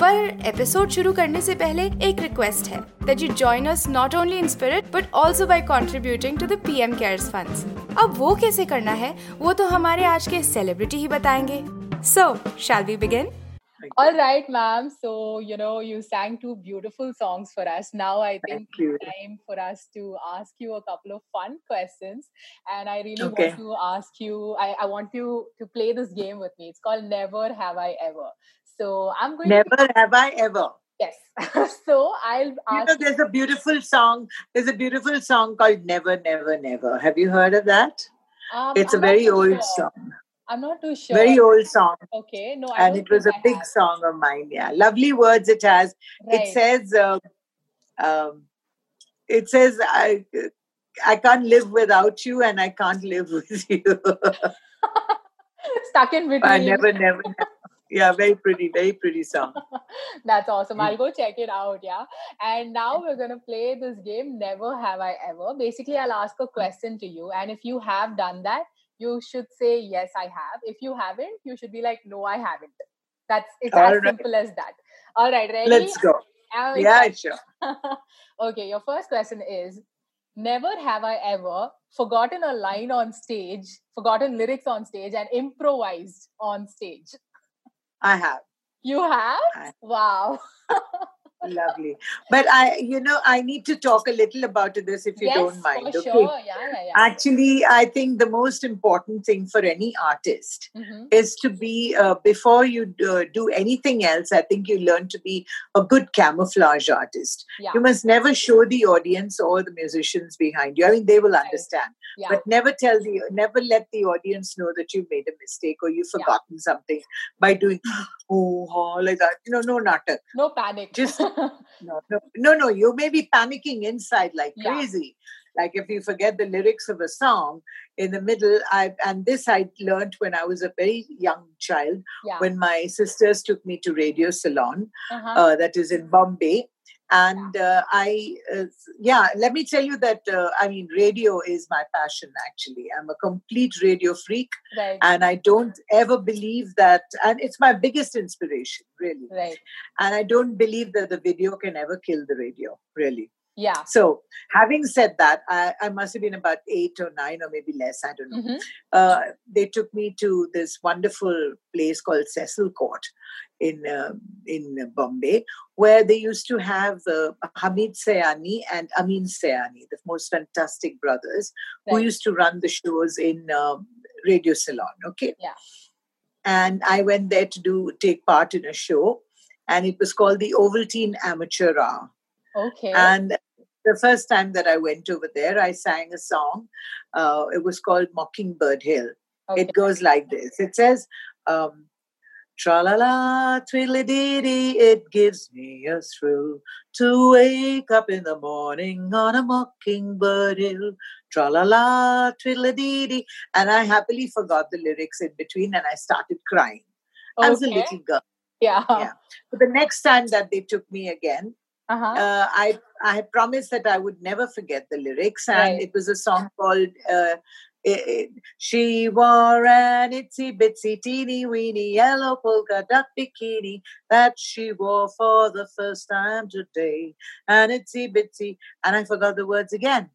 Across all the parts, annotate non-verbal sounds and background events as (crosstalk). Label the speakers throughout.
Speaker 1: पर एपिसोड शुरू करने से पहले एक रिक्वेस्ट है that you join us not only in spirit but also by contributing to the PM cares funds अब वो कैसे करना है वो तो हमारे आज के सेलिब्रिटी ही बताएँगे so shall we begin
Speaker 2: All right, ma'am. So, you know, you sang two beautiful songs for us. Now I think it's time for us to ask you a couple of fun questions. And I really
Speaker 3: Okay.
Speaker 2: want to ask you, I, I want you to play this game with me. It's called Never Have I Ever. So I'm going
Speaker 3: Never have I ever.
Speaker 2: yes. (laughs) so I'll
Speaker 3: You know, there's a beautiful song. There's a beautiful song called Never, Never, Never. Have you heard of that?
Speaker 2: um,
Speaker 3: It's a
Speaker 2: I'm not
Speaker 3: very old
Speaker 2: sure.
Speaker 3: song.
Speaker 2: I'm not too sure.
Speaker 3: Very old song.
Speaker 2: Okay. No, I
Speaker 3: And it was a big
Speaker 2: have.
Speaker 3: song of mine. Yeah. Lovely words it has.
Speaker 2: Right.
Speaker 3: It says, um, um, it says, I, I can't live without you and I can't live with you. (laughs)
Speaker 2: Stuck in between.
Speaker 3: I never, never, never. Yeah, very pretty, very pretty song. (laughs)
Speaker 2: That's awesome. I'll go check it out. Yeah. And now we're going to play this game, Never Have I Ever. Basically, I'll ask a question to you. And if you have done that, you should say, Yes, I have. If you haven't, you should be like, No, I haven't. That's it's
Speaker 3: All
Speaker 2: as
Speaker 3: right.
Speaker 2: simple as that. All right, ready?
Speaker 3: Let's go. Yeah, sure. (laughs)
Speaker 2: okay, your first question is Never have I ever forgotten a line on stage, forgotten lyrics on stage, and improvised on stage.
Speaker 3: I have.
Speaker 2: You have?
Speaker 3: I-
Speaker 2: Wow. (laughs)
Speaker 3: Lovely. But I, you know, I need to talk a little about this if you
Speaker 2: yes,
Speaker 3: don't mind.
Speaker 2: for
Speaker 3: okay.
Speaker 2: sure. Yeah, yeah, yeah.
Speaker 3: Actually, I think the most important thing for any artist
Speaker 2: Mhm.
Speaker 3: is to be, uh, before you do, do anything else, I think you learn to be a good camouflage artist.
Speaker 2: Yeah.
Speaker 3: You must never show the audience or the musicians behind you. I mean, they will understand,
Speaker 2: yeah.
Speaker 3: but never tell the, never let the audience know that you've made a mistake or you've
Speaker 2: Yeah.
Speaker 3: forgotten something by doing, (gasps) oh, like that. You know, no natak.
Speaker 2: no panic.
Speaker 3: Just- No, no, no, no. You may be panicking inside like
Speaker 2: Yeah.
Speaker 3: crazy. Like if you forget the lyrics of a song in the middle, I and this I learned when I was a very young child.
Speaker 2: yeah.
Speaker 3: When my sisters took me to Radio Ceylon,
Speaker 2: uh-huh.
Speaker 3: uh, that is in Bombay, and uh, I, uh, yeah, let me tell you that uh, I mean, radio is my passion. Actually, I'm a complete radio freak,
Speaker 2: right.
Speaker 3: and I don't ever believe that. And it's my biggest inspiration, really
Speaker 2: right.
Speaker 3: and I don't believe that the video can ever kill the radio, really.
Speaker 2: Yeah.
Speaker 3: So, having said that, I, I must have been about eight or nine or maybe less, I don't know.
Speaker 2: Mhm.
Speaker 3: Uh, they took me to this wonderful place called Cecil Court in uh, in Bombay, where they used to have uh, Hamid Sayani and Amin Sayani, the most fantastic brothers, who used to run the shows in um, Radio Ceylon. Okay.
Speaker 2: Yeah.
Speaker 3: And I went there to do take part in a show, and it was called the Ovaltine Amateur Hour.
Speaker 2: Okay.
Speaker 3: And the first time that I went over there, I sang a song. Uh, it was called Mockingbird Hill.
Speaker 2: okay.
Speaker 3: It goes like this. It says, um, Tra la la, twiddly dee dee, it gives me a thrill to wake up in the morning on a mockingbird hill. Tra la la, twiddly dee dee. And I happily forgot the lyrics in between and I started crying. I was a little girl.
Speaker 2: Yeah.
Speaker 3: Yeah. But the next time that they took me again,
Speaker 2: Uh-huh.
Speaker 3: uh, I I had promised that I would never forget the lyrics, and
Speaker 2: Right.
Speaker 3: it was a song called uh, it, it- "She Wore an Itsy Bitsy Teeny Weeny Yellow Polka Dot Bikini that she wore for the first time today, and itsy bitsy." And I forgot the words again.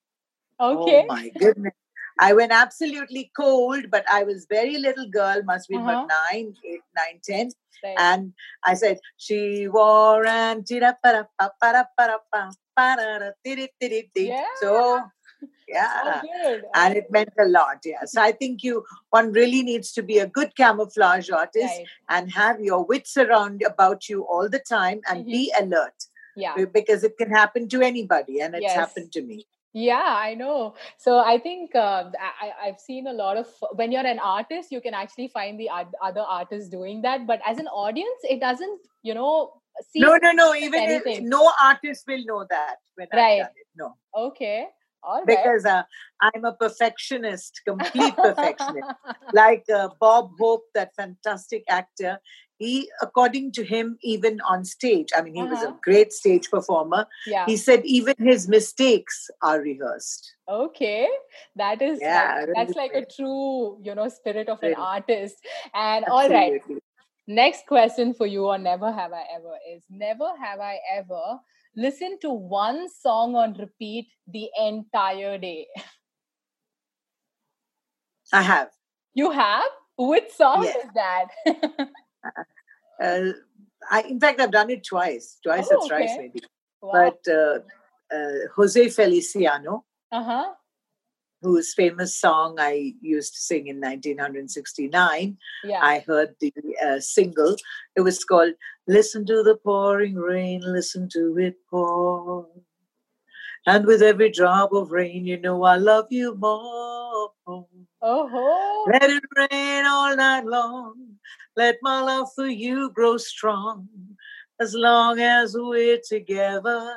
Speaker 2: okay.
Speaker 3: Oh my goodness! I went absolutely cold, but I was very little girl, must be
Speaker 2: Uh-huh.
Speaker 3: about nine, eight, nine, ten.
Speaker 2: Right.
Speaker 3: And I said, she wore and tira para pa para para pa para tiri tiri ti.
Speaker 2: Yeah.
Speaker 3: So yeah.
Speaker 2: good.
Speaker 3: And it meant a lot, yeah. So I think you one really needs to be a good camouflage artist
Speaker 2: Right.
Speaker 3: and have your wits around about you all the time and be
Speaker 2: Mm-hmm.
Speaker 3: alert
Speaker 2: Yeah.
Speaker 3: because it can happen to anybody and it's
Speaker 2: Yes.
Speaker 3: happened to me.
Speaker 2: Yeah, I know. So I think uh, I, I've seen a lot of when you're an artist, you can actually find the oth- other artists doing that. But as an audience, it doesn't, you know, see.
Speaker 3: No, no, no. Even if, no artist will know that when
Speaker 2: Right.
Speaker 3: I've done it. No.
Speaker 2: Okay. All right.
Speaker 3: Because uh, I'm a perfectionist, (laughs) complete perfectionist. like uh, Bob Hope, that fantastic actor, he, according to him, even on stage, I mean, he was a
Speaker 2: Uh-huh.
Speaker 3: great stage performer.
Speaker 2: yeah.
Speaker 3: He said even his mistakes are rehearsed.
Speaker 2: Okay, that is
Speaker 3: Yeah,
Speaker 2: like, that's like a true, you know, spirit of an artist. And all right, next question for you on Never Have I Ever is Never have I ever listened to one song on repeat the entire day.
Speaker 3: I have.
Speaker 2: You have? Which song
Speaker 3: Yeah.
Speaker 2: is that? (laughs)
Speaker 3: Uh, I, in fact, I've done it twice, twice
Speaker 2: Oh,
Speaker 3: or thrice
Speaker 2: okay.
Speaker 3: maybe.
Speaker 2: wow.
Speaker 3: But uh, uh, Jose Feliciano,
Speaker 2: uh-huh.
Speaker 3: whose famous song I used to sing in 1969,
Speaker 2: Yeah.
Speaker 3: I heard the uh, single. It was called Listen to the Pouring Rain, Listen to It Pour. And with every drop of rain, you know I love you more.
Speaker 2: oh,
Speaker 3: Let it rain all night long. Let my love for you grow strong. As long as we're together,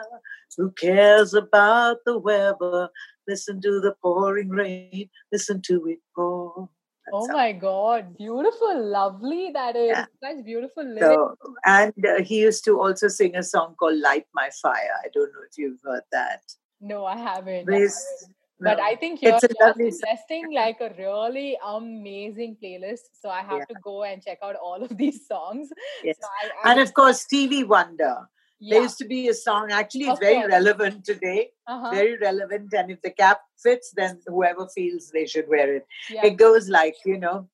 Speaker 3: who cares about the weather? Listen to the pouring rain, listen to it pour.
Speaker 2: oh
Speaker 3: That's
Speaker 2: my God. Beautiful. Lovely that is.
Speaker 3: Yeah.
Speaker 2: Such beautiful lyrics.
Speaker 3: So, and uh, he used to also sing a song called Light My Fire. I don't know if you've heard that.
Speaker 2: No, I haven't. I haven't. But
Speaker 3: no.
Speaker 2: I think you're
Speaker 3: It's a
Speaker 2: just
Speaker 3: lovely
Speaker 2: suggesting like a really amazing playlist. So I have
Speaker 3: Yeah.
Speaker 2: to go and check out all of these songs.
Speaker 3: Yes.
Speaker 2: So I,
Speaker 3: And of course, Stevie Wonder. There used to be a song, actually, it's
Speaker 2: Of
Speaker 3: very relevant today.
Speaker 2: uh-huh.
Speaker 3: Very relevant. And if the cap fits, then whoever feels they should wear it.
Speaker 2: yeah.
Speaker 3: It goes like, you know,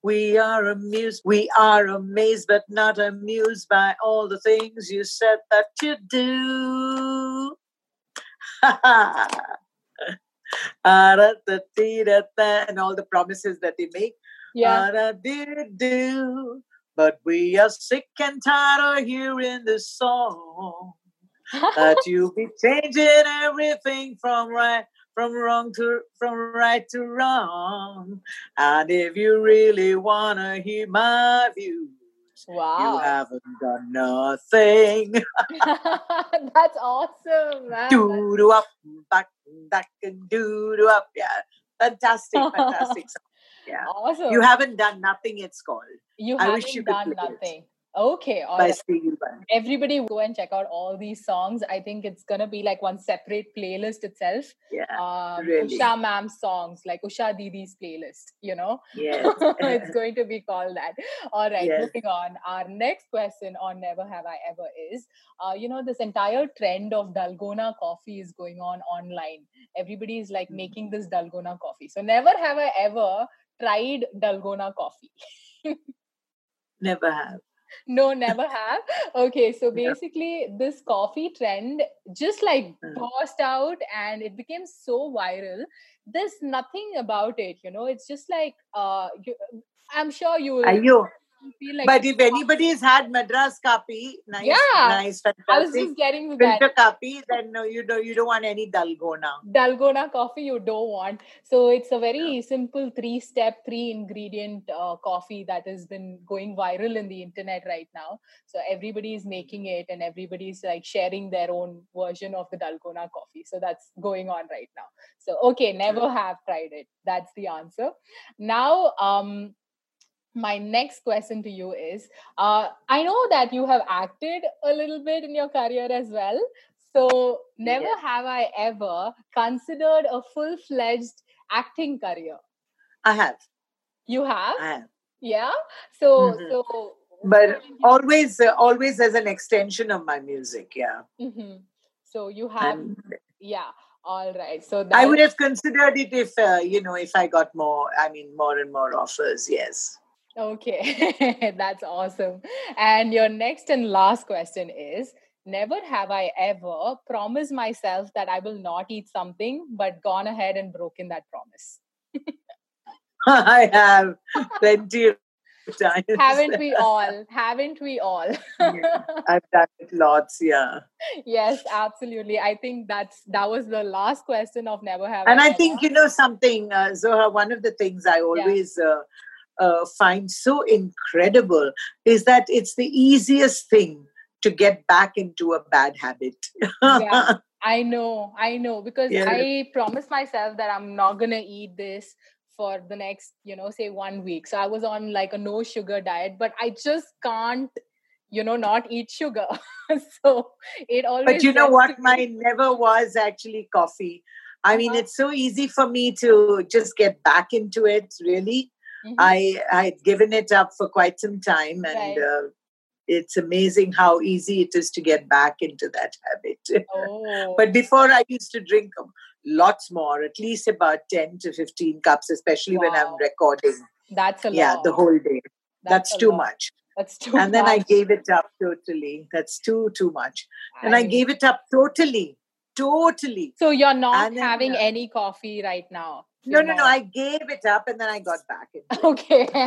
Speaker 3: we are amused, we are amazed, but not amused by all the things you said that you do. (laughs) and all the promises that they make.
Speaker 2: yeah.
Speaker 3: But we are sick and tired of hearing this song that (laughs) you be changing everything from right from wrong to from right to wrong. And if you really wanna hear my views,
Speaker 2: wow.
Speaker 3: you haven't done nothing. (laughs)
Speaker 2: That's awesome, man.
Speaker 3: Do do up, back, back, and do do up. Yeah, fantastic, fantastic. (laughs) song. Yeah,
Speaker 2: Awesome.
Speaker 3: you haven't done nothing. It's called
Speaker 2: You
Speaker 3: I
Speaker 2: haven't
Speaker 3: wish you could
Speaker 2: done
Speaker 3: play it.
Speaker 2: Okay, all
Speaker 3: by
Speaker 2: right. Everybody go and check out all these songs. I think it's gonna be like one separate playlist itself.
Speaker 3: Yeah,
Speaker 2: Um,
Speaker 3: really.
Speaker 2: Usha Ma'am's songs, like Usha Didi's playlist, you know?
Speaker 3: yes. (laughs)
Speaker 2: it's (laughs) going to be called that. All right,
Speaker 3: Yes.
Speaker 2: moving on. Our next question on Never Have I Ever is uh, you know, this entire trend of Dalgona coffee is going on online. Everybody is like making this Dalgona coffee. So, never have I ever tried Dalgona coffee. (laughs)
Speaker 3: Never have.
Speaker 2: No, never have. Okay, so (laughs)
Speaker 3: Yeah.
Speaker 2: basically, this coffee trend just like
Speaker 3: Mm.
Speaker 2: burst out and it became so viral. There's nothing about it, you know. It's just like uh, you, I'm sure you will
Speaker 3: Are you?
Speaker 2: Feel like.
Speaker 3: But if anybody has had Madras kapi, nice,
Speaker 2: Yeah,
Speaker 3: nice,
Speaker 2: I was just getting to that.
Speaker 3: filter kapi, then no, you don't, you don't want any dalgona.
Speaker 2: Dalgona coffee you don't want. So it's a very simple three step, three ingredient uh, coffee that has been going viral in the internet right now. So everybody is making it and everybody's like sharing their own version of the Dalgona coffee. So that's going on right now. So, okay, never have tried it. That's the answer. Now, um, my next question to you is uh, I know that you have acted a little bit in your career as well. So, never have I ever considered a full fledged acting career.
Speaker 3: I have,
Speaker 2: You have?
Speaker 3: I have.
Speaker 2: Yeah. So,
Speaker 3: Mhm.
Speaker 2: so.
Speaker 3: But always, uh, always as an extension of my music. Yeah,
Speaker 2: Mhm. So, you have,
Speaker 3: and
Speaker 2: yeah. All right. So
Speaker 3: I would have considered it if uh, you know if I got more. I mean, more and more offers. Yes.
Speaker 2: Okay, (laughs) that's awesome. And your next and last question is Never have I ever promised myself that I will not eat something, but gone ahead and broken that promise. (laughs)
Speaker 3: I have plenty of times.
Speaker 2: Haven't we all? Haven't we all? (laughs)
Speaker 3: Yeah, I've done it lots. Yeah.
Speaker 2: yes, absolutely. I think that's that was the last question of Never Have
Speaker 3: and
Speaker 2: I
Speaker 3: I think
Speaker 2: Ever.
Speaker 3: you know something, uh, Zoha. One of the things I always uh, uh, find so incredible is that it's the easiest thing to get back into a bad habit.
Speaker 2: Yeah. (laughs) I know, I know, because
Speaker 3: Yeah.
Speaker 2: I promised myself that I'm not gonna eat this for the next, you know, say one week. So I was on like a no sugar diet, but I just can't, you know, not eat sugar. (laughs) so it always.
Speaker 3: but you know what? Mine never was actually coffee. I mean,
Speaker 2: Uh-huh.
Speaker 3: it's so easy for me to just get back into it. Really,
Speaker 2: Mhm.
Speaker 3: I I had given it up for quite some time, and
Speaker 2: Right.
Speaker 3: uh, it's amazing how easy it is to get back into that (laughs) habit.
Speaker 2: Oh,
Speaker 3: But before I used to drink lots more, at least about 10 to 15 cups, especially when I'm recording.
Speaker 2: that's a lot.
Speaker 3: Yeah, the whole day. That's,
Speaker 2: a
Speaker 3: too
Speaker 2: lot.
Speaker 3: much.
Speaker 2: That's (laughs) too much.
Speaker 3: And then I gave it up totally. That's too, too much. And I gave it up totally. Totally.
Speaker 2: So you're not
Speaker 3: and then,
Speaker 2: having
Speaker 3: uh,
Speaker 2: any coffee right now.
Speaker 3: No, no, no. I gave it up and then I got back.
Speaker 2: Okay. (laughs)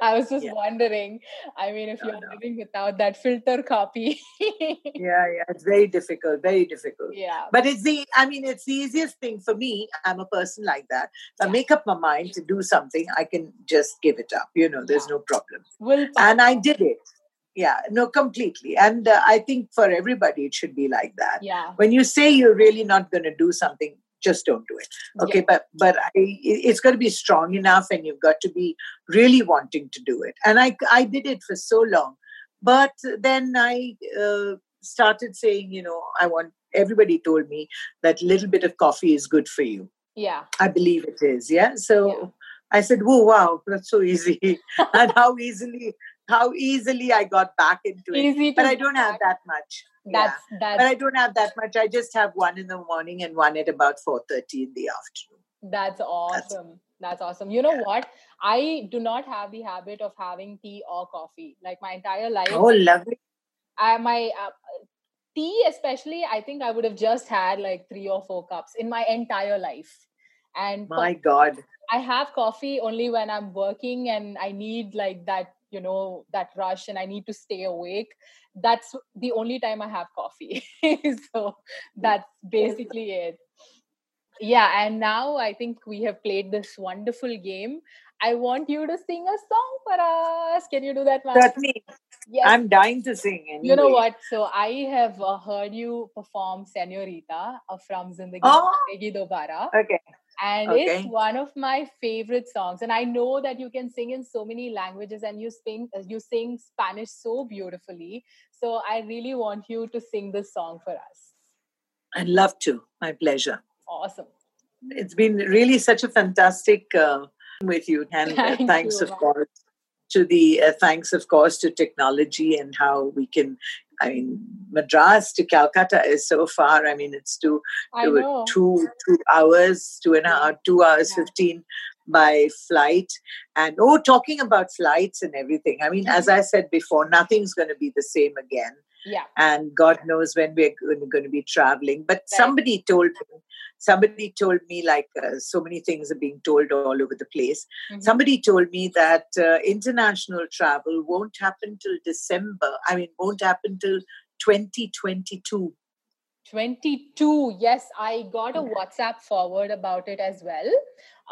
Speaker 2: I was just
Speaker 3: Yeah.
Speaker 2: wondering. I mean, if
Speaker 3: No,
Speaker 2: you're
Speaker 3: no.
Speaker 2: living without that filter kapi. (laughs)
Speaker 3: Yeah, yeah. It's very difficult, very difficult.
Speaker 2: yeah.
Speaker 3: But it's the, I mean, it's the easiest thing for me. I'm a person like that. If I
Speaker 2: Yeah.
Speaker 3: make up my mind to do something, I can just give it up. You know, there's
Speaker 2: Yeah.
Speaker 3: no problem.
Speaker 2: Willpower.
Speaker 3: and I did it. Yeah, no, completely. And uh, I think for everybody, it should be like that.
Speaker 2: Yeah.
Speaker 3: When you say you're really not going to do something, just don't do it. Okay, but but I, it- it's got to be strong enough, and you've got to be really wanting to do it. And I I did it for so long, but then I uh, started saying, you know, I want. Everybody told me that little bit of coffee is good for you.
Speaker 2: Yeah.
Speaker 3: I believe it is. Yeah. So
Speaker 2: Yeah.
Speaker 3: I said, "Whoa, wow, that's so easy!" (laughs) and how easily, how easily I got back into it.
Speaker 2: Easy to
Speaker 3: But I don't have that much.
Speaker 2: That's
Speaker 3: yeah.
Speaker 2: that's
Speaker 3: But I don't have that much. I just have one in the morning and one at about four thirty in the afternoon.
Speaker 2: that's awesome. That's awesome. You know what? I do not have the habit of having tea or coffee. Like my entire life,
Speaker 3: Oh, lovely!
Speaker 2: I my uh, tea especially. I think I would have just had like three or four cups in my entire life. And
Speaker 3: My
Speaker 2: co-
Speaker 3: God,
Speaker 2: I have coffee only when I'm working and I need like that, you know, that rush and I need to stay awake. That's the only time I have coffee. (laughs) so that's basically it. Yeah, and now I think we have played this wonderful game. I want you to sing a song for us. Can you do that, ma'am?
Speaker 3: certainly,
Speaker 2: Yes.
Speaker 3: I'm dying to sing. Anyway.
Speaker 2: You know what? So I have uh, heard you perform Senorita uh, from Zindagi
Speaker 3: Oh.
Speaker 2: Dobara
Speaker 3: Okay,
Speaker 2: and
Speaker 3: Okay.
Speaker 2: it's one of my favorite songs and i know that you can sing in so many languages and you sing uh, you sing spanish so beautifully so i really want you to sing this song for us
Speaker 3: I'd love to. My pleasure.
Speaker 2: awesome
Speaker 3: It's been really such a fantastic uh, with you, and uh,
Speaker 2: Thank
Speaker 3: thanks,
Speaker 2: you,
Speaker 3: of course, to the uh, thanks, of course, to technology and how we can. I mean, Madras to Calcutta is so far. I mean, it's two, two, two, two hours, two and a half, two hours
Speaker 2: Yeah.
Speaker 3: fifteen by flight. And oh, talking about flights and everything. I mean,
Speaker 2: Mm-hmm.
Speaker 3: as I said before, nothing's going to be the same again
Speaker 2: yeah
Speaker 3: and God knows when we're going to be traveling. But somebody told me, somebody told me like uh, so many things are being told all over the place.
Speaker 2: Mhm.
Speaker 3: Somebody told me that uh, international travel won't happen till December. I mean, won't happen till 2022.
Speaker 2: 22 yes i got a whatsapp forward about it as well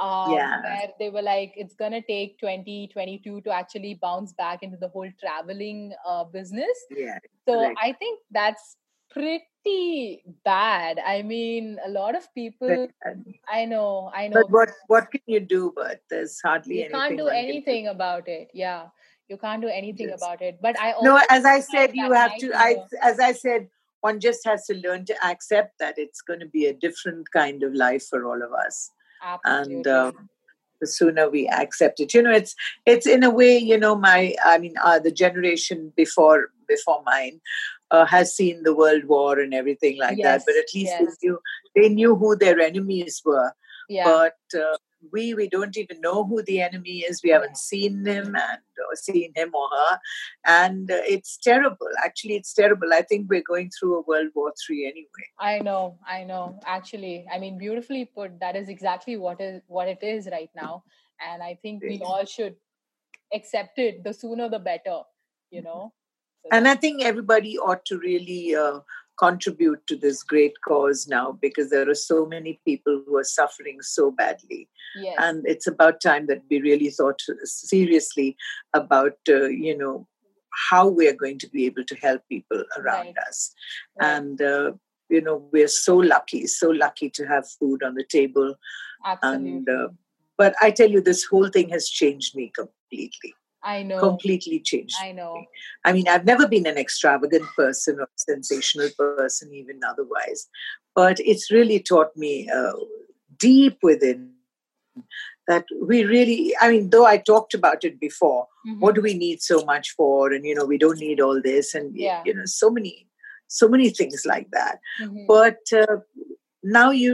Speaker 2: um,
Speaker 3: Yeah.
Speaker 2: where they were like it's gonna take 2022 to actually bounce back into the whole traveling uh, business
Speaker 3: Yeah.
Speaker 2: So
Speaker 3: Correct.
Speaker 2: I think that's pretty bad. I mean, a lot of people. I know, I know.
Speaker 3: but what what can you do? But there's hardly
Speaker 2: you
Speaker 3: anything.
Speaker 2: can't do anything about it. Yeah, you can't do anything
Speaker 3: Yes.
Speaker 2: about it. But I also
Speaker 3: No, as I said, you have to. I as I said, one just has to learn to accept that it's going to be a different kind of life for all of us.
Speaker 2: absolutely.
Speaker 3: and uh, the sooner we accept it. You know, it's it's in a way, you know, my I mean, uh, the generation before before mine uh, has seen the world war and everything like
Speaker 2: Yes,
Speaker 3: that. But at least
Speaker 2: yes.
Speaker 3: they knew they knew who their enemies were.
Speaker 2: Yeah.
Speaker 3: But uh, we we don't even know who the enemy is. We haven't seen him and or seen him or her, and uh, it's terrible. Actually, it's terrible. I think we're going through a World War Three anyway.
Speaker 2: I know, I know. Actually, I mean, beautifully put. That is exactly what is what it is right now, and I think we all should accept it. The sooner, the better. You know. So
Speaker 3: And I think everybody ought to really uh, contribute to this great cause now because there are so many people who are suffering so badly.
Speaker 2: yes,
Speaker 3: And it's about time that we really thought seriously about, uh, you know, how we are going to be able to help people around
Speaker 2: Right.
Speaker 3: us.
Speaker 2: right,
Speaker 3: And, uh, you know, we're so lucky, so lucky to have food on the table.
Speaker 2: absolutely.
Speaker 3: And, uh, but I tell you, this whole thing has changed me completely,
Speaker 2: I know.
Speaker 3: completely changed
Speaker 2: I know.
Speaker 3: I mean, I've never been an extravagant person or sensational person, even otherwise. But it's really taught me uh, deep within that we really, I mean, though I talked about it before,
Speaker 2: Mhm.
Speaker 3: what do we need so much for? And, you know, we don't need all this. And,
Speaker 2: Yeah.
Speaker 3: you know, so many, so many things like that.
Speaker 2: Mhm.
Speaker 3: But uh, now you,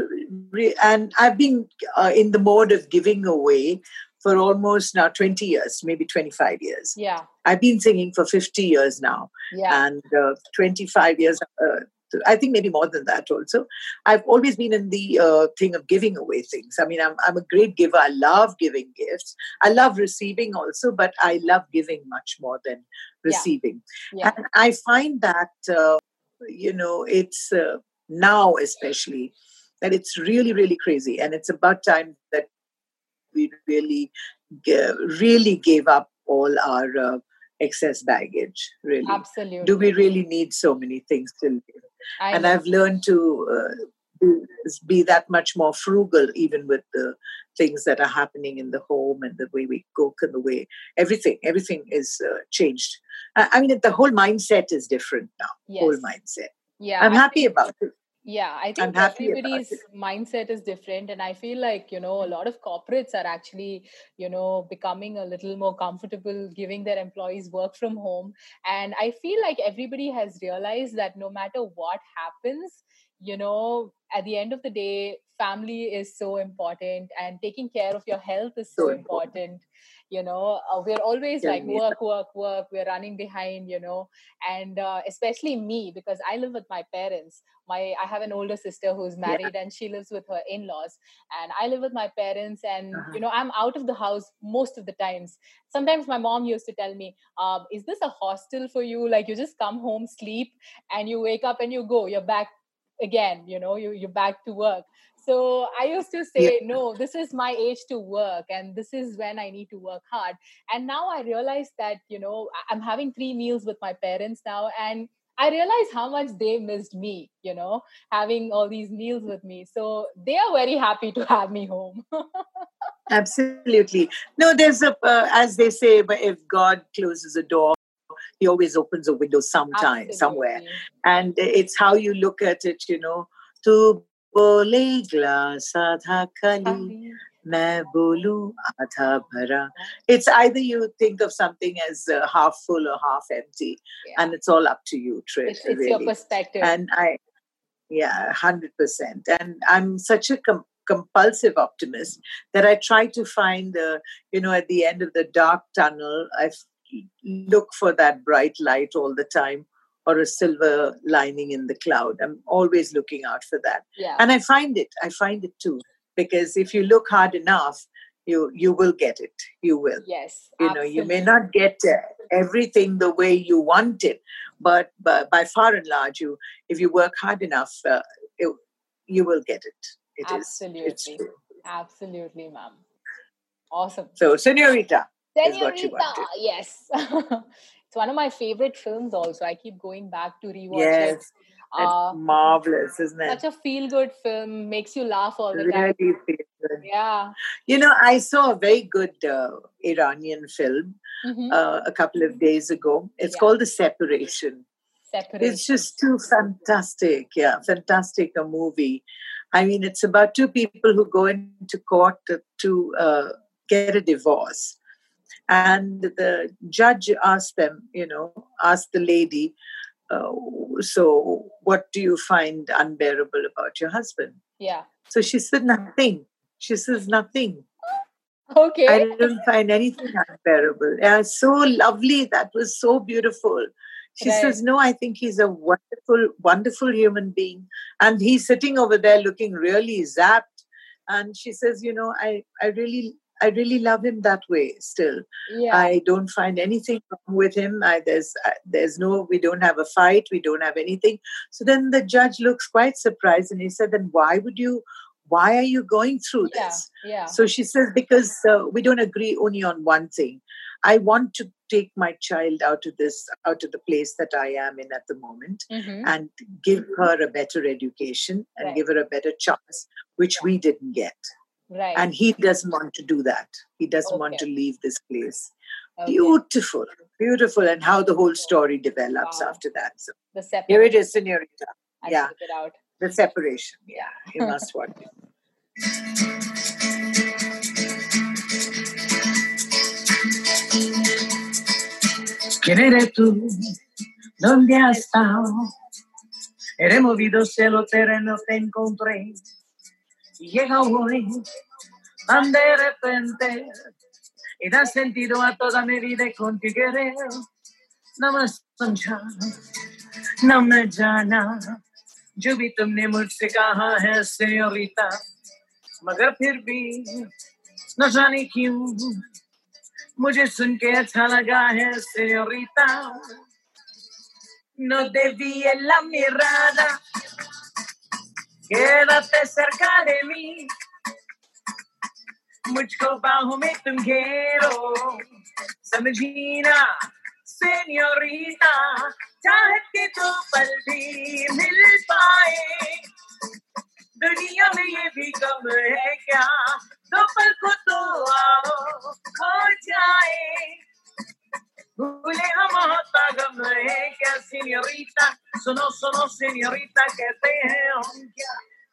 Speaker 3: re- and I've been uh, in the mode of giving away for almost now 20 years, maybe 25 years.
Speaker 2: Yeah.
Speaker 3: I've been singing for 50 years now,
Speaker 2: Yeah.
Speaker 3: and uh, 25 years, uh, I think maybe more than that also. I've always been in the uh, thing of giving away things. I mean, I'm, I'm a great giver. I love giving gifts. I love receiving also, but I love giving much more than
Speaker 2: Yeah.
Speaker 3: receiving.
Speaker 2: Yeah.
Speaker 3: And I find that, uh, you know, it's uh, now especially that it's really, really crazy. And it's about time that we really, really gave up all our uh, excess baggage, really.
Speaker 2: Absolutely.
Speaker 3: Do we really need so many things to live?
Speaker 2: I
Speaker 3: and
Speaker 2: know.
Speaker 3: I've learned to uh, be- that much more frugal, even with the things that are happening in the home and the way we cook and the way everything, everything is uh, changed. I, I mean, the whole mindset is different now. Whole mindset.
Speaker 2: Yeah.
Speaker 3: I'm
Speaker 2: I
Speaker 3: happy
Speaker 2: think-
Speaker 3: about it.
Speaker 2: Yeah i think
Speaker 3: I'm happy about
Speaker 2: everybody's mindset is different and i feel like you know a lot of corporates are actually you know becoming a little more comfortable giving their employees work from home. And i feel like everybody has realized that no matter what happens you know at the end of the day family is so important and taking care of your health is so
Speaker 3: So
Speaker 2: important.
Speaker 3: important.
Speaker 2: you know uh, we're always
Speaker 3: Tell
Speaker 2: like work work work we're running behind you know and uh, especially me because i live with my parents my i have an older sister who's
Speaker 3: Yeah.
Speaker 2: married and she lives with her in-laws and i live with my parents and
Speaker 3: Uh-huh.
Speaker 2: you know i'm out of the house most of the times sometimes my mom used to tell me um, is this a hostel for you like you just come home sleep and you wake up and you go you're back again you know you, you're back to work. So i used to say no this is my age to work and this is when i need to work hard. And now i realize that you know i'm having three meals with my parents now and i realize how much they missed me you know having all these meals with me. So they are very happy to have me home. (laughs)
Speaker 3: Absolutely. No, there's a, uh, as they say, but if God closes a door, he always opens a window sometime, somewhere. And it's how you look at it you know. To bole glass aadha khali main bolu aadha bhara. It's either you think of something as uh, half full or half empty
Speaker 2: Yeah.
Speaker 3: and it's all up to you Trish,
Speaker 2: it's, it's your perspective.
Speaker 3: And i yeah 100% and i'm such a com- compulsive optimist that i try to find uh, you know at the end of the dark tunnel i look for that bright light all the time or a silver lining in the cloud. I'm always looking out for that.
Speaker 2: Yeah.
Speaker 3: And i find it i find it too because if you look hard enough you you will get it. You will.
Speaker 2: Yes
Speaker 3: you know you may not get uh, everything the way you want it but, but by far and large you if you work hard enough uh, it, you will get it. It is.
Speaker 2: Absolutely.
Speaker 3: true.
Speaker 2: Absolutely ma'am. Awesome.
Speaker 3: So senorita what you
Speaker 2: yes. (laughs) it's one of my favorite films also. I keep going back to rewatch it.
Speaker 3: yes that's
Speaker 2: Uh,
Speaker 3: marvelous isn't it?
Speaker 2: such a feel good film, makes you laugh all the time.
Speaker 3: really good.
Speaker 2: Yeah.
Speaker 3: you know i saw a very good uh, iranian film
Speaker 2: Mhm.
Speaker 3: uh, a couple of days ago it's
Speaker 2: Yeah.
Speaker 3: called the separation
Speaker 2: Separation.
Speaker 3: It's just too fantastic. Yeah, fantastic a movie. I mean, it's about two people who go into court to, to uh, get a divorce. And the judge asked them, you know, asked the lady, uh, so what do you find unbearable about your husband?
Speaker 2: Yeah.
Speaker 3: So she said, nothing. She says, nothing.
Speaker 2: Okay.
Speaker 3: I didn't find anything unbearable. Yeah, so lovely. That was so beautiful. She
Speaker 2: Right.
Speaker 3: says, No, I think he's a wonderful, wonderful human being. And he's sitting over there looking really zapped. And she says, You know, I, I really I really love him that way still.
Speaker 2: yeah.
Speaker 3: I don't find anything wrong with him. I, there's uh, there's no we don't have a fight. We don't have anything. So then the judge looks quite surprised and he said, "Then why would you? Why are you going through
Speaker 2: yeah.
Speaker 3: this?"
Speaker 2: Yeah.
Speaker 3: So she says, "Because uh, we don't agree only on one thing. I want to take my child out of this out of the place that I am in at the moment."
Speaker 2: Mhm.
Speaker 3: And give her a better education and
Speaker 2: Right.
Speaker 3: give her a better chance, which we didn't get.
Speaker 2: Right.
Speaker 3: And he doesn't want to do that. He doesn't want to leave this place
Speaker 2: Okay.
Speaker 3: beautiful beautiful and how the whole story develops
Speaker 2: Wow.
Speaker 3: after that so
Speaker 2: The separate.
Speaker 3: here it is senorita
Speaker 2: I
Speaker 3: yeah.
Speaker 2: it out.
Speaker 3: the separation yeah you must watch it
Speaker 4: ¿Quién eres tú? ¿Dónde has estado? Eres movido cielo terreno te encontré y llega hoy tan de repente y da sentido a toda mi vida y contigo querer no me समझा न मैं जाना जो भी तुमने मुझसे कहा है सेयोरिता मगर फिर भी न जाने क्यों मुझे सुन के अच्छा लगा है señorita no desvíes la mirada quédate cerca de mí. मुझको बाहों में तुम घेरो समझीना señorita चाहत के तो पल भी मिल पाए दुनिया में ये भी कम है क्या दो पल को तो आओ खो जाए señorita, sonó, sonó, señorita, que te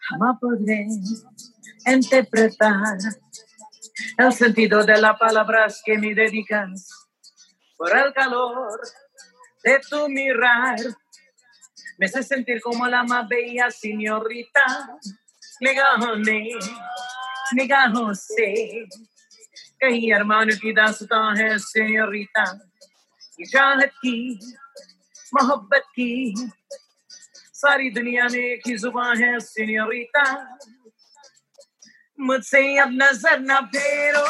Speaker 4: Jamás podré interpretar el sentido de las palabras que me dedicas por el calor de tu mirar. Me hace sentir como la más bella señorita. Negajone, negajose. Que hermano, quita su señorita. चाहत की, मोहब्बत की। सारी दुनिया में एक ही ज़ुबान है सेयोरिता मुझसे अब नज़र न फेरो।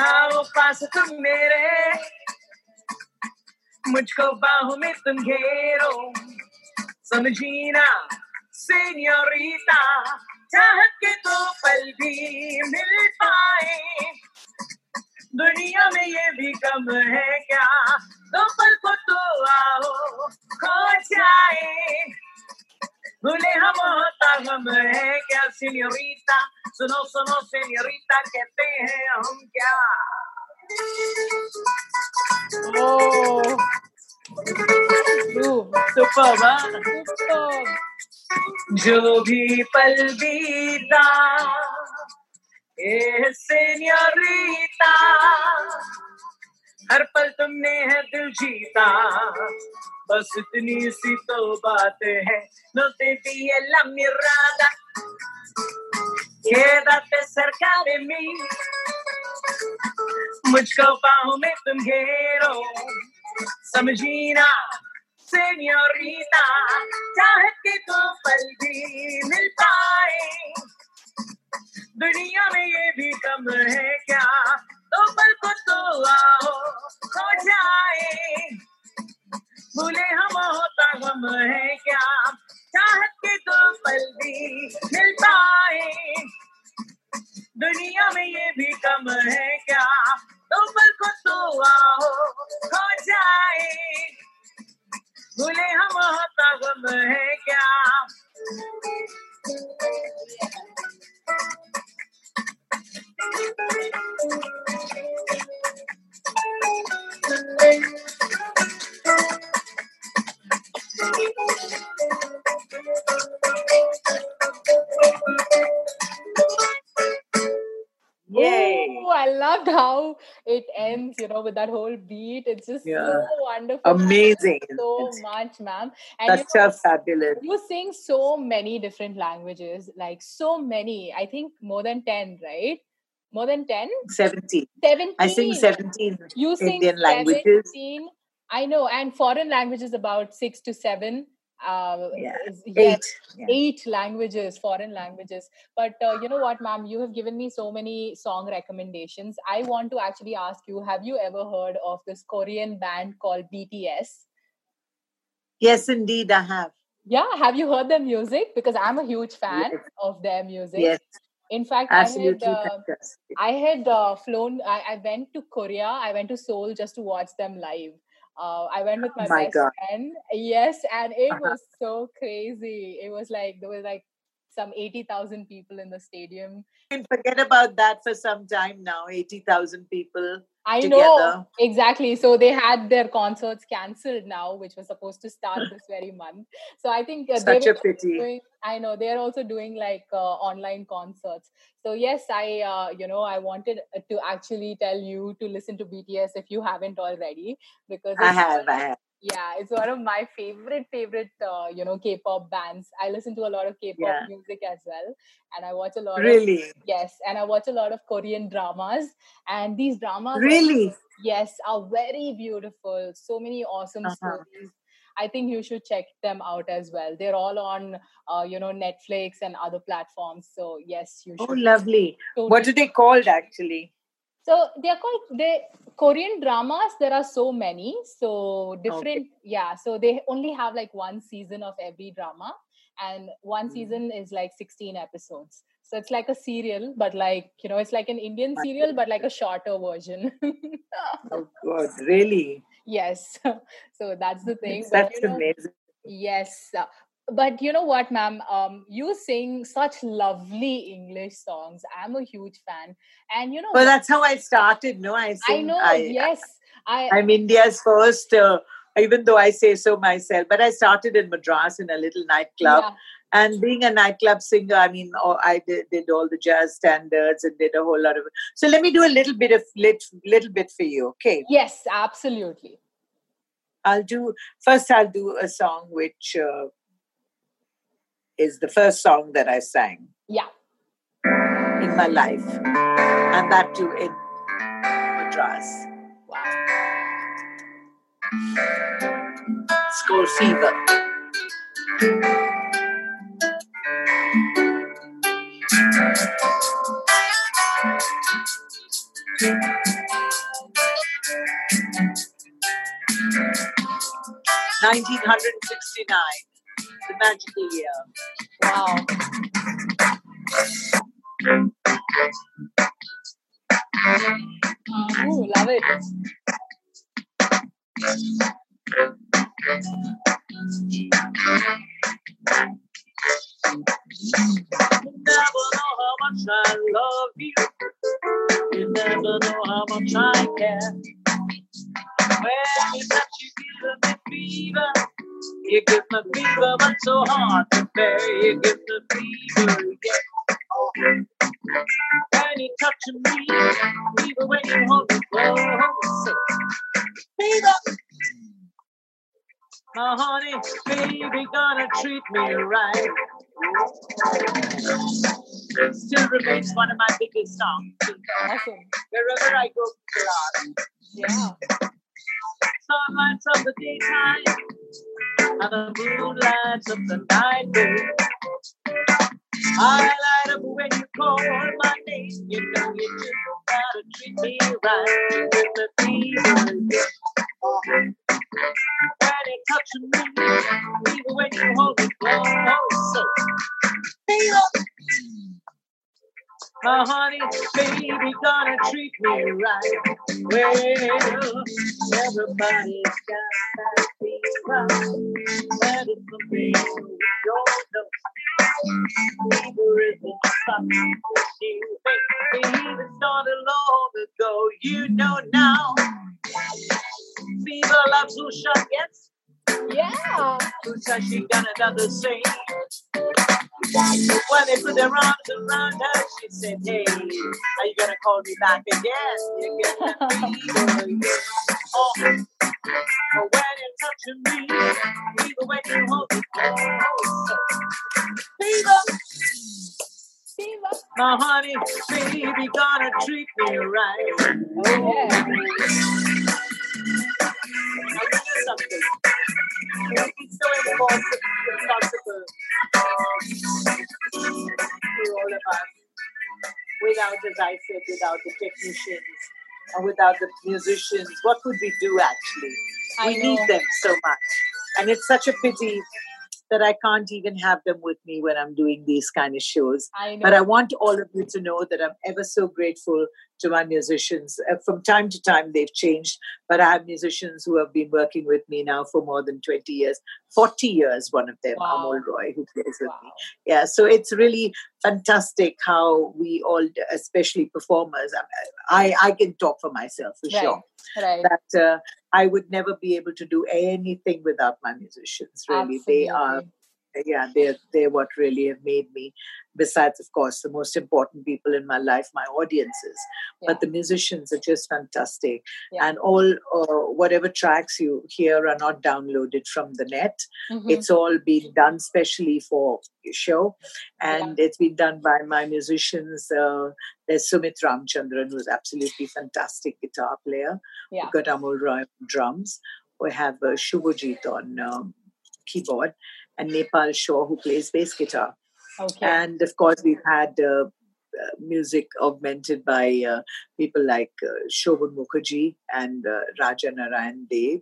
Speaker 4: आओ पास तुम मेरे। मुझको बाहों में तुम घेरो। समझी समझीना señorita चाहत के तो पल भी मिल पाए। दुनिया में ये भी कम है क्या? दो पल को तो आओ खो जाए भूले हम होता हम है क्या? señorita सुनो सुनो señorita कहते हैं हम क्या.
Speaker 2: Ooh,
Speaker 4: सुपर जो भी पल बीता ए सेन्योरिता। हर पल तुमने है दिल जीता। बस इतनी सी तो बात है vi en la mirada quédate cerca de mí मुझको बाहों में तुम घेरो। समझीना señorita चाहत तो पल भी मिल पाए। दुनिया में ये भी कम है क्या? तो पल को तो आओ खो जाए। भूले हम होता हम है क्या? चाहत के तो पल भी मिल पाए। दुनिया में ये भी कम है क्या? तो पल को तो आओ खो जाए। भूले हम होता गम है क्या?
Speaker 3: Yay!
Speaker 2: I loved how it ends, you know, with that whole beat. It's just
Speaker 3: Yeah.
Speaker 2: so wonderful.
Speaker 3: Amazing.
Speaker 2: So
Speaker 3: It's
Speaker 2: much, ma'am. And
Speaker 3: That's
Speaker 2: you know,
Speaker 3: just fabulous.
Speaker 2: you sing so many different languages, like so many. I think more than 10, right? More than 10?
Speaker 3: 17.
Speaker 2: 17.
Speaker 3: I sing 17
Speaker 2: You sing
Speaker 3: Indian languages.
Speaker 2: 17. I know. And foreign languages about six to seven. Uh,
Speaker 3: Yeah.
Speaker 2: yes,
Speaker 3: Eight. Yeah.
Speaker 2: eight languages, foreign languages. But uh, you know what, ma'am? You have given me so many song recommendations. I want to actually ask you have you ever heard of this Korean band called BTS?
Speaker 3: Yes, indeed, I have.
Speaker 2: Yeah, have you heard their music? Because I'm a huge fan
Speaker 3: Yes.
Speaker 2: of their music.
Speaker 3: Yes,
Speaker 2: In fact,
Speaker 3: absolutely
Speaker 2: I had, uh. I had uh, flown. I, I went to Korea. I went to Seoul just to watch them live. Uh, I went with my,
Speaker 3: My
Speaker 2: best
Speaker 3: God.
Speaker 2: friend. Yes, and it
Speaker 3: Uh-huh.
Speaker 2: was so crazy. It was like there was like some eighty thousand people in the stadium.
Speaker 3: And forget about that for some time now. 80,000 people.
Speaker 2: I know exactly. So they had their concerts cancelled now, which was supposed to start (laughs) this very month. So I think uh, they
Speaker 3: Such a pity.
Speaker 2: doing i know they're also doing like uh, online concerts so yes i uh, you know i wanted uh, to actually tell you to listen to bts if you haven't already because
Speaker 3: I have, I have.
Speaker 2: Yeah it's one of my favorite favorite uh, you know k-pop bands i listen to a lot of k-pop
Speaker 3: Yeah.
Speaker 2: music as well and i watch a lot of
Speaker 3: Really?
Speaker 2: yes and i watch a lot of korean dramas and these dramas are-
Speaker 3: Really?
Speaker 2: yes are very beautiful so many awesome
Speaker 3: Uh-huh.
Speaker 2: stories i think you should check them out as well they're all on uh, you know netflix and other platforms so yes you
Speaker 3: Oh,
Speaker 2: should
Speaker 3: lovely.
Speaker 2: totally-
Speaker 3: What are they called actually?
Speaker 2: So they're called the korean dramas there are so many so different yeah so they only have like one season of every drama and one
Speaker 3: Mm.
Speaker 2: season is like 16 episodes so it's like a serial but like you know it's like an indian serial but like a shorter version (laughs)
Speaker 3: Oh, God, really?
Speaker 2: yes (laughs) so that's the thing but,
Speaker 3: That's
Speaker 2: you know,
Speaker 3: amazing.
Speaker 2: yes uh, but you know what ma'am um you sing such lovely english songs i'm a huge fan and you know
Speaker 3: Well, that's how I started. No, I sing, i
Speaker 2: know
Speaker 3: I,
Speaker 2: yes i
Speaker 3: I'm India's first, uh, even though I say so myself, but I started in Madras in a little nightclub.
Speaker 2: yeah,
Speaker 3: And being a nightclub singer, I mean, oh, I did, did all the jazz standards and did a whole lot of. So let me do a little bit of lit, little bit for you, okay?
Speaker 2: yes absolutely
Speaker 3: I'll do first. I'll do a song which uh, is the first song that I sang
Speaker 2: yeah
Speaker 3: in my life, and that too in Madras.
Speaker 2: wow
Speaker 3: called Fever. Nineteen hundred and sixty-nine, the year.
Speaker 2: wow Ooh, love it
Speaker 3: so hard to. You give me fever, yeah. When you touch me, fever when you hold me close. Fever. My honey, baby, gonna treat me right. Still remains one of my biggest songs.
Speaker 2: awesome
Speaker 3: You know you just gotta treat me right. You. When you touch me, even when you hold me close. My honey, baby, gonna treat me right. Well, everybody's got that fever. That is the thing we don't know. Fever isn't something She gonna do the same. When they put their arms around her, she said, Hey, are you gonna call me back again? You get the fever. Oh. When you're touching me, even when you hold close, fever.
Speaker 2: Fever.
Speaker 3: My honey, baby, gonna treat me right.
Speaker 2: Oh, yeah.
Speaker 3: As I said, without the technicians and without the musicians. What would we do actually?
Speaker 2: I
Speaker 3: we
Speaker 2: know.
Speaker 3: need them so much. And it's such a pity that I can't even have them with me when I'm doing these kind of shows.
Speaker 2: I know.
Speaker 3: But I want all of you to know that I'm ever so grateful to my musicians. Uh, From time to time, they've changed, but I have musicians who have been working with me now for more than 20 years, 40 years, one of them,
Speaker 2: Wow.
Speaker 3: Amol Roy, who plays with
Speaker 2: wow.
Speaker 3: me. Yeah, so it's really fantastic how we all, especially performers, I, I can talk for myself for
Speaker 2: Right.
Speaker 3: sure,
Speaker 2: Right.
Speaker 3: that uh, I would never be able to do anything without my musicians, really. They are
Speaker 2: Absolutely.
Speaker 3: Yeah they're they're what really have made me besides of course the most important people in my life my audiences
Speaker 2: Yeah.
Speaker 3: but the musicians are just fantastic
Speaker 2: Yeah.
Speaker 3: and all uh, whatever tracks you hear are not downloaded from the net
Speaker 2: Mhm.
Speaker 3: it's all been done specially for your show and it's been done by my musicians uh, there's sumit ramchandran who's absolutely fantastic guitar player
Speaker 2: Yeah.
Speaker 3: we've got amol roy on drums we have uh, shubhajit on um, keyboard and Nepal Shaw, who plays bass guitar.
Speaker 2: Okay.
Speaker 3: And of course, we've had uh, uh, music augmented by uh, people like uh, Shobhan Mukherjee and uh, Raja Narayan Dev.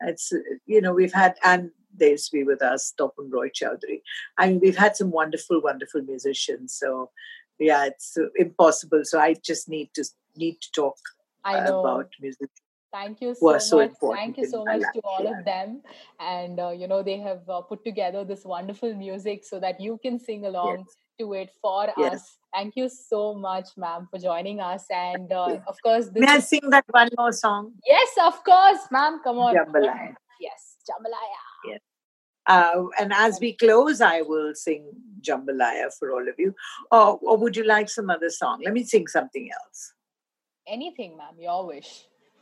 Speaker 3: It's, you know, we've had, and there's be with us, Topun Roy Chowdhury. I mean, we've had some wonderful, wonderful musicians. So, yeah, it's impossible. So I just need to need to talk
Speaker 2: I know.
Speaker 3: about music.
Speaker 2: Thank you so
Speaker 3: so
Speaker 2: much. Thank you so much to all of them. And, uh, you know, they have uh, put together this wonderful music so that you can sing along to it for
Speaker 3: Yes.
Speaker 2: us. Thank you so much, ma'am, for joining us. And, uh, of course, this
Speaker 3: May I sing that one more song?
Speaker 2: yes, of course, ma'am. Come on.
Speaker 3: Jambalaya.
Speaker 2: Yes, Jambalaya.
Speaker 3: Uh, and as we close, I will sing Jambalaya for all of you. Or, or would you like some other song? Let me sing something else.
Speaker 2: Anything, ma'am, your wish.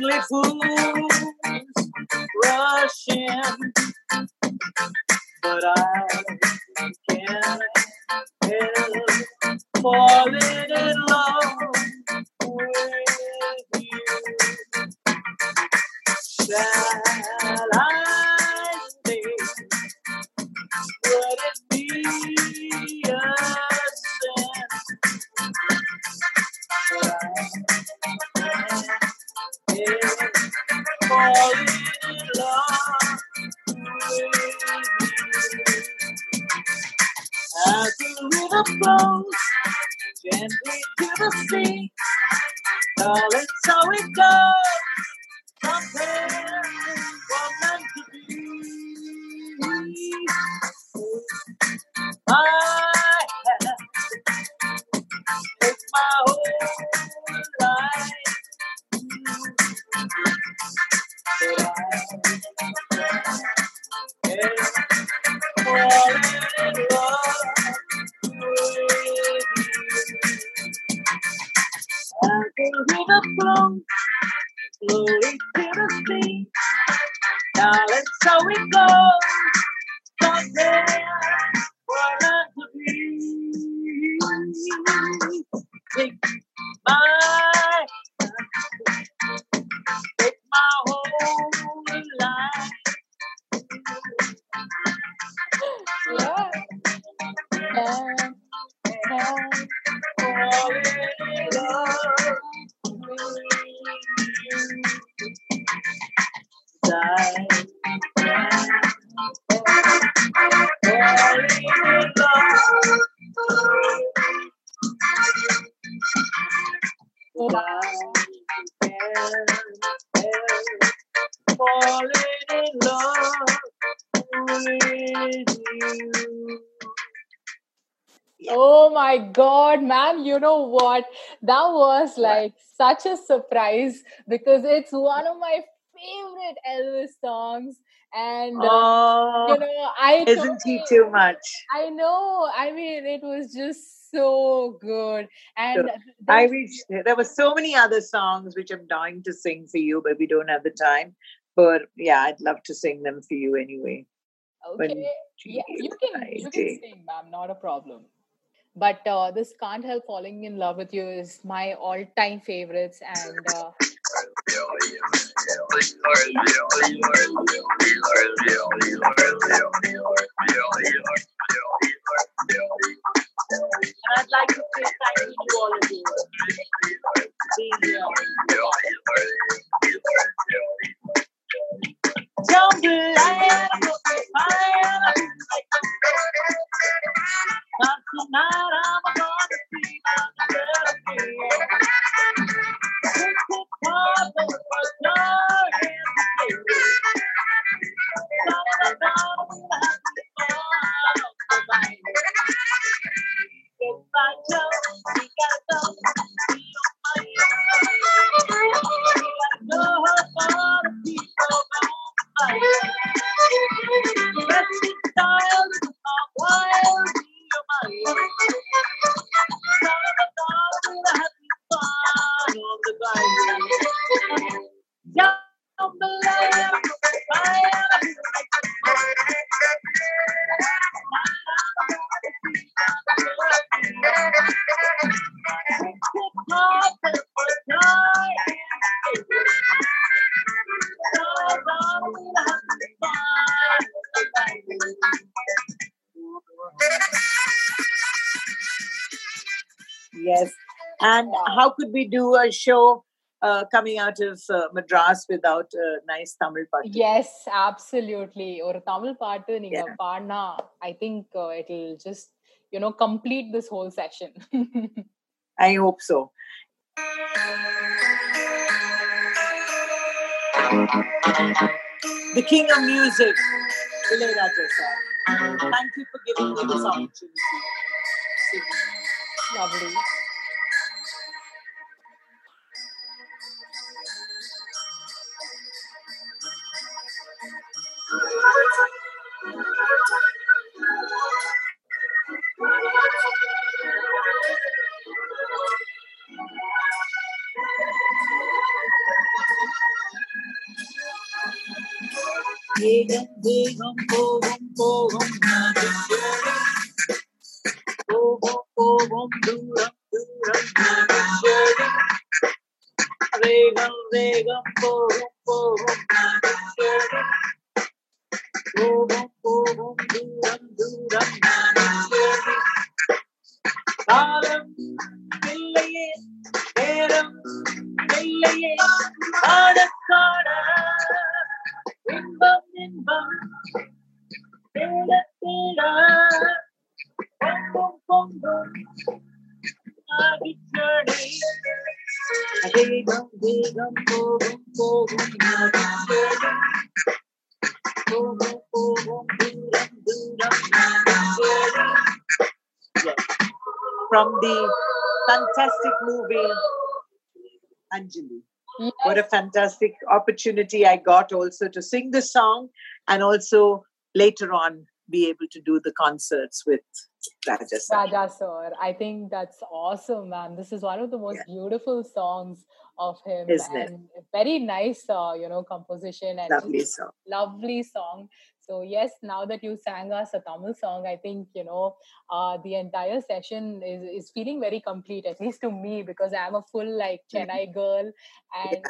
Speaker 3: Only fools rush in, but I can't help falling in love with you. Shall
Speaker 2: god, man, you know what? That was like such a surprise because it's one of my favorite Elvis songs. And uh,
Speaker 3: Oh,
Speaker 2: you know, I
Speaker 3: isn't he too much?
Speaker 2: I know. I mean, it was just so good. And
Speaker 3: Sure. I wish there were so many other songs which I'm dying to sing for you, but we don't have the time. But yeah, I'd love to sing them for you anyway. when
Speaker 2: okay, yeah, you can you can sing, ma'am. Not a problem. But uh, this can't help falling in love with you is my all-time favorites, and uh,
Speaker 3: And I'd like to say thank you to all of you. Being here. Fire. Not tonight, I'm gonna should we do a show uh, coming out of uh, Madras without a nice Tamil part?
Speaker 2: Yes, absolutely. Or
Speaker 3: Tamil
Speaker 2: part, I think uh, it'll just, you know, complete this whole session. (laughs)
Speaker 3: I hope so. The king of music, Ilayaraja. Thank you for giving me this opportunity.
Speaker 2: Lovely.
Speaker 3: de gompo, gompo. Fantastic opportunity I got also to sing the song and also later on be able to do the concerts with Raja sir.
Speaker 2: Raja sir, I think that's awesome, man. This is one of the most beautiful songs of him,
Speaker 3: Isn't it?
Speaker 2: very nice, uh, you know, composition and
Speaker 3: Lovely song.
Speaker 2: lovely song. So yes, now that you sang us a Tamil song, I think you know uh, the entire session is is feeling very complete, at least to me, because I'm a full like Chennai girl, and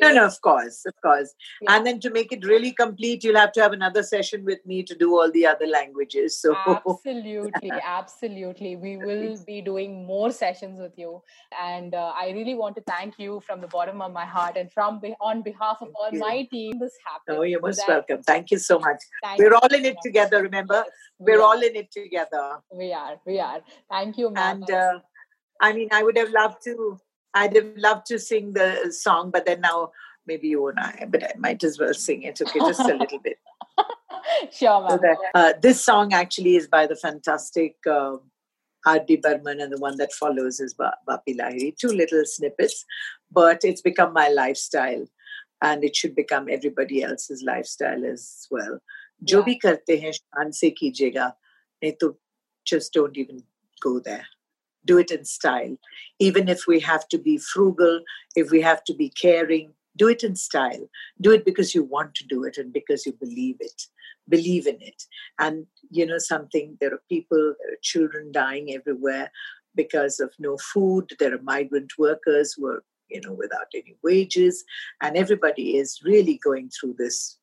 Speaker 3: No, no, of course, of course.
Speaker 2: Yeah.
Speaker 3: And then to make it really complete, you'll have to have another session with me to do all the other languages. So
Speaker 2: absolutely (laughs) absolutely we will be doing more sessions with you and uh, i really want to thank you from the bottom of my heart and from be- on behalf of all
Speaker 3: you.
Speaker 2: my team this happened
Speaker 3: Oh, you're
Speaker 2: so
Speaker 3: most
Speaker 2: that-
Speaker 3: welcome. Thank you so much.
Speaker 2: thank
Speaker 3: We're all in it
Speaker 2: much.
Speaker 3: together, remember?
Speaker 2: Yes, we
Speaker 3: We're
Speaker 2: are.
Speaker 3: all in it together.
Speaker 2: we are we are thank you ma'am
Speaker 3: And uh, I mean, I would have loved to, I'd have loved to sing the song, but then now maybe you and I, but I might as well sing it, okay, just a little bit. (laughs)
Speaker 2: sure,
Speaker 3: so that, uh, this song actually is by the fantastic um, R.D. And the one that follows is ba- Bappi Lahiri. Two little snippets, but it's become my lifestyle, and it should become everybody else's lifestyle as well. जो भी करते हैं शान से नहीं तो just don't even go there do it in style. Even if we have to be frugal, if we have to be caring, do it in style. Do it because you want to do it and because you believe it believe in it. And you know something, there are people, there are children dying everywhere because of no food. There are migrant workers who are, you know, without any wages, and everybody is really going through this.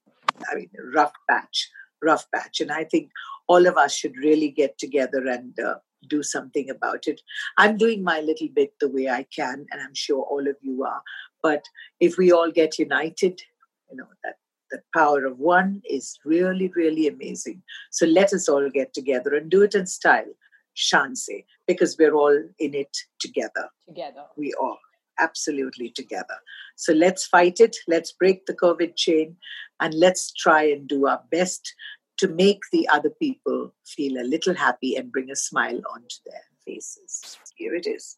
Speaker 3: I mean, rough patch, rough patch. And I think all of us should really get together and uh, do something about it. I'm doing my little bit the way I can, and I'm sure all of you are. But if we all get united, you know that the power of one is really, really amazing. So let us all get together and do it in style, Shanse, because we're all in it together.
Speaker 2: together
Speaker 3: We all absolutely together. So let's fight it. Let's break the COVID chain and let's try and do our best to make the other people feel a little happy and bring a smile onto their faces. Here it is.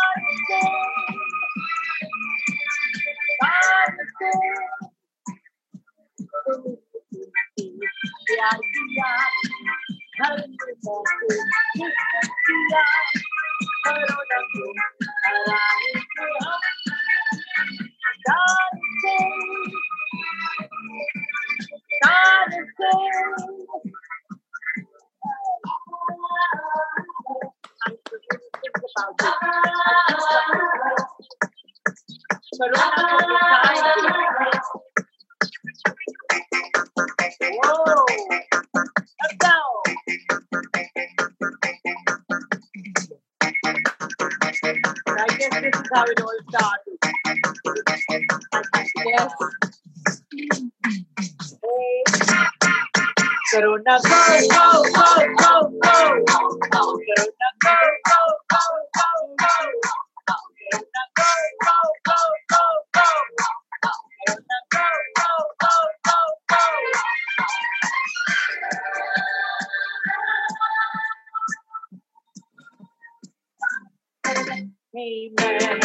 Speaker 3: Yeah. (laughs) Hey man,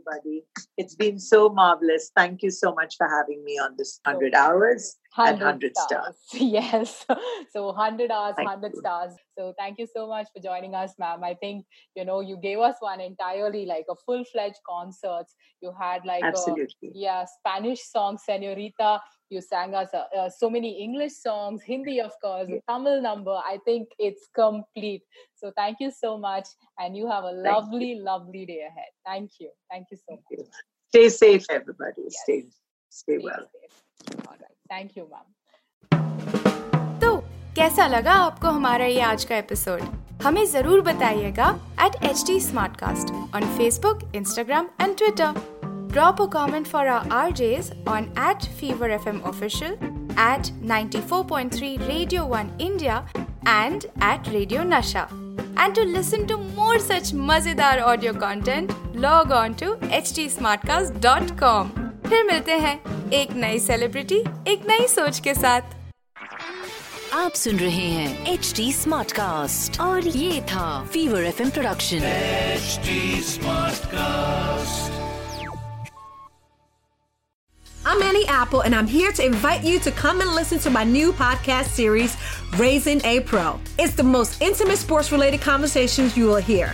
Speaker 3: everybody. It's been so marvelous. Thank you so much for having me on this 100 hours and 100 stars. (laughs)
Speaker 2: Yes. So 100 hours,
Speaker 3: Thank
Speaker 2: 100
Speaker 3: you.
Speaker 2: stars. So thank you so much for joining us, ma'am. I think, you know, you gave us one entirely like a full fledged concert. You had like, a,
Speaker 3: Absolutely.
Speaker 2: yeah, Spanish song, Senorita. You sang us uh, uh, so many English songs, Hindi, of course,
Speaker 3: Yeah.
Speaker 2: Tamil number. I think it's complete. So thank you so much. And you have a
Speaker 3: you.
Speaker 2: lovely, lovely day ahead. Thank you. Thank you so
Speaker 3: Thank
Speaker 2: much.
Speaker 3: you. Stay safe, everybody.
Speaker 2: Yes.
Speaker 3: Stay, stay
Speaker 2: Stay
Speaker 3: well.
Speaker 2: safe. Thank you ma'am
Speaker 1: तो कैसा लगा आपको हमारा ये आज का episode हमें ज़रूर बताइएगा at H D smart cast on Facebook Instagram and Twitter drop a comment for our R Js on at Fever F M official at ninety four point three Radio One India and at radio Nasha and to listen to more such मज़ेदार audio content log on to H D smart cast dot com फिर मिलते हैं एक नई celebrity एक नई सोच के साथ
Speaker 5: आप सुन रहे हैं एच डी स्मार्ट कास्ट और ये था fever F production
Speaker 6: HD Smartcast.
Speaker 7: I'm Annie Apple, and I'm here to invite you to come and listen to my new podcast series, Raising a Pro. It's the most intimate sports related conversations you will hear.